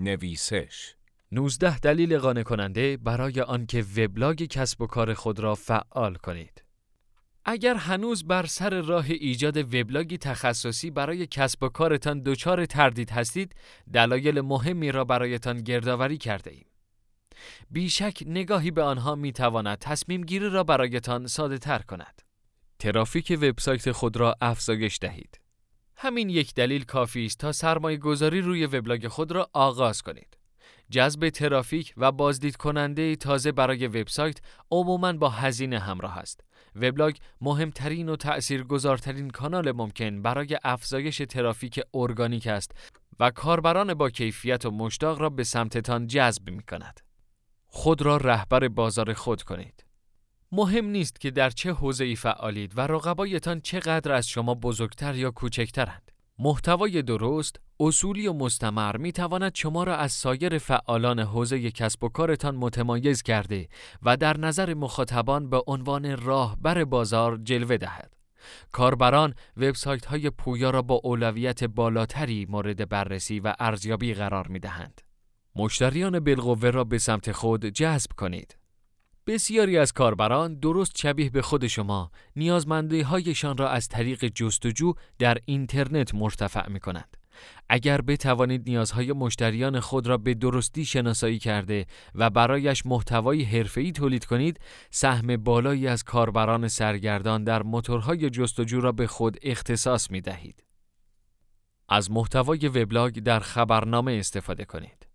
نویسش 19 دلیل قانع کننده برای آنکه وبلاگ کسب و کار خود را فعال کنید. اگر هنوز بر سر راه ایجاد وبلاگی تخصصی برای کسب و کارتان دچار تردید هستید، دلایل مهمی را برایتان گردآوری کرده ایم. بیشک نگاهی به آنها می تواند تصمیم گیری را برایتان ساده تر کند. ترافیک وبسایت خود را افزایش دهید. همین یک دلیل کافی است تا سرمایه گذاری روی وبلاگ خود را آغاز کنید. جذب ترافیک و بازدید کننده تازه برای وبسایت عموماً با هزینه همراه است. وبلاگ مهمترین و تأثیرگذارترین کانال ممکن برای افزایش ترافیک ارگانیک است و کاربران با کیفیت و مشتاق را به سمتتان جذب می کند. خود را رهبر بازار خود کنید. مهم نیست که در چه ای فعالید و رقبایتان چقدر از شما بزرگتر یا کوچکترند. محتوای درست، اصولی و مستمر می تواند شما را از سایر فعالان حوزه کسب و کارتان متمایز کرده و در نظر مخاطبان به عنوان راهبر بازار جلوه دهد. کاربران وبسایت های پویا را با اولویت بالاتری مورد بررسی و ارزیابی قرار می دهند. مشتریان بالقوه را به سمت خود جذب کنید. بسیاری از کاربران درست شبیه به خود شما نیازمندی هایشان را از طریق جستجو در اینترنت مرتفع می کنند. اگر بتوانید نیازهای مشتریان خود را به درستی شناسایی کرده و برایش محتوای حرفه‌ای تولید کنید، سهم بالایی از کاربران سرگردان در موتورهای جستجو را به خود اختصاص می دهید. از محتوای وبلاگ در خبرنامه استفاده کنید.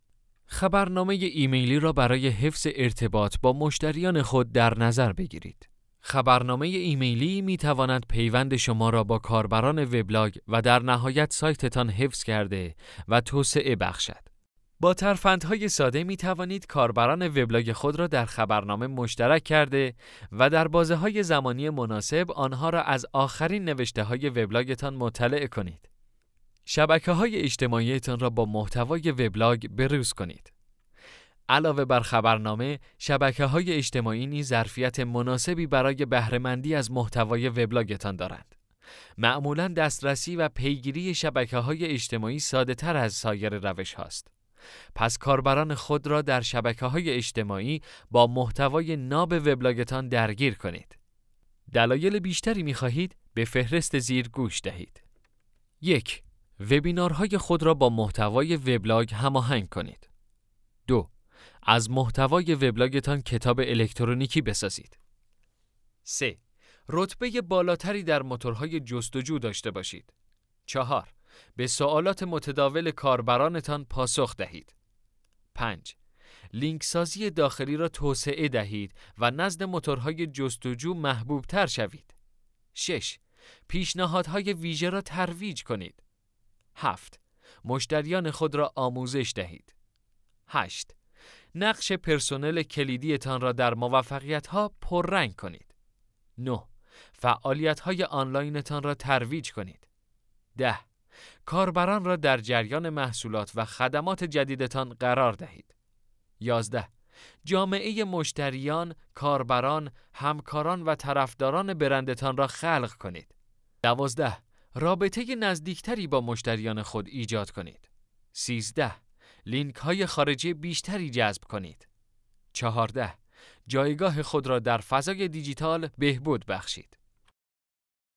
خبرنامه ایمیلی را برای حفظ ارتباط با مشتریان خود در نظر بگیرید. خبرنامه ایمیلی می تواند پیوند شما را با کاربران وبلاگ و در نهایت سایتتان حفظ کرده و توسعه بخشد. با ترفندهای ساده می توانید کاربران وبلاگ خود را در خبرنامه مشترک کرده و در بازه های زمانی مناسب آنها را از آخرین نوشته های وبلاگتان مطلع کنید. شبکه های اجتماعیتان را با محتوای وبلاگ بروز کنید. علاوه بر خبرنامه، شبکه های اجتماعی نیز ظرفیت مناسبی برای بهرهمندی از محتوای وبلاگتان دارند. معمولا دسترسی و پیگیری شبکه های اجتماعی ساده تر از سایر روش هاست. پس کاربران خود را در شبکه های اجتماعی با محتوای ناب وبلاگتان درگیر کنید. دلایل بیشتری می خواهید به فهرست زیر گوش دهید. یک وبینارهای خود را با محتوای وبلاگ هماهنگ کنید. دو از محتوای وبلاگتان کتاب الکترونیکی بسازید. 3. رتبه بالاتری در موتورهای جستجو داشته باشید. 4. به سوالات متداول کاربرانتان پاسخ دهید. 5. لینک سازی داخلی را توسعه دهید و نزد موتورهای جستجو محبوب تر شوید. 6. پیشنهادهای ویژه را ترویج کنید. 7. مشتریان خود را آموزش دهید. 8. نقش پرسنل کلیدیتان را در موفقیت ها پررنگ کنید. 9. فعالیت های آنلاینتان را ترویج کنید. 10. کاربران را در جریان محصولات و خدمات جدیدتان قرار دهید. 11. جامعه مشتریان، کاربران، همکاران و طرفداران برندتان را خلق کنید. 12. رابطه نزدیکتری با مشتریان خود ایجاد کنید. 13. لینک های خارجی بیشتری جذب کنید. 14. جایگاه خود را در فضای دیجیتال بهبود بخشید.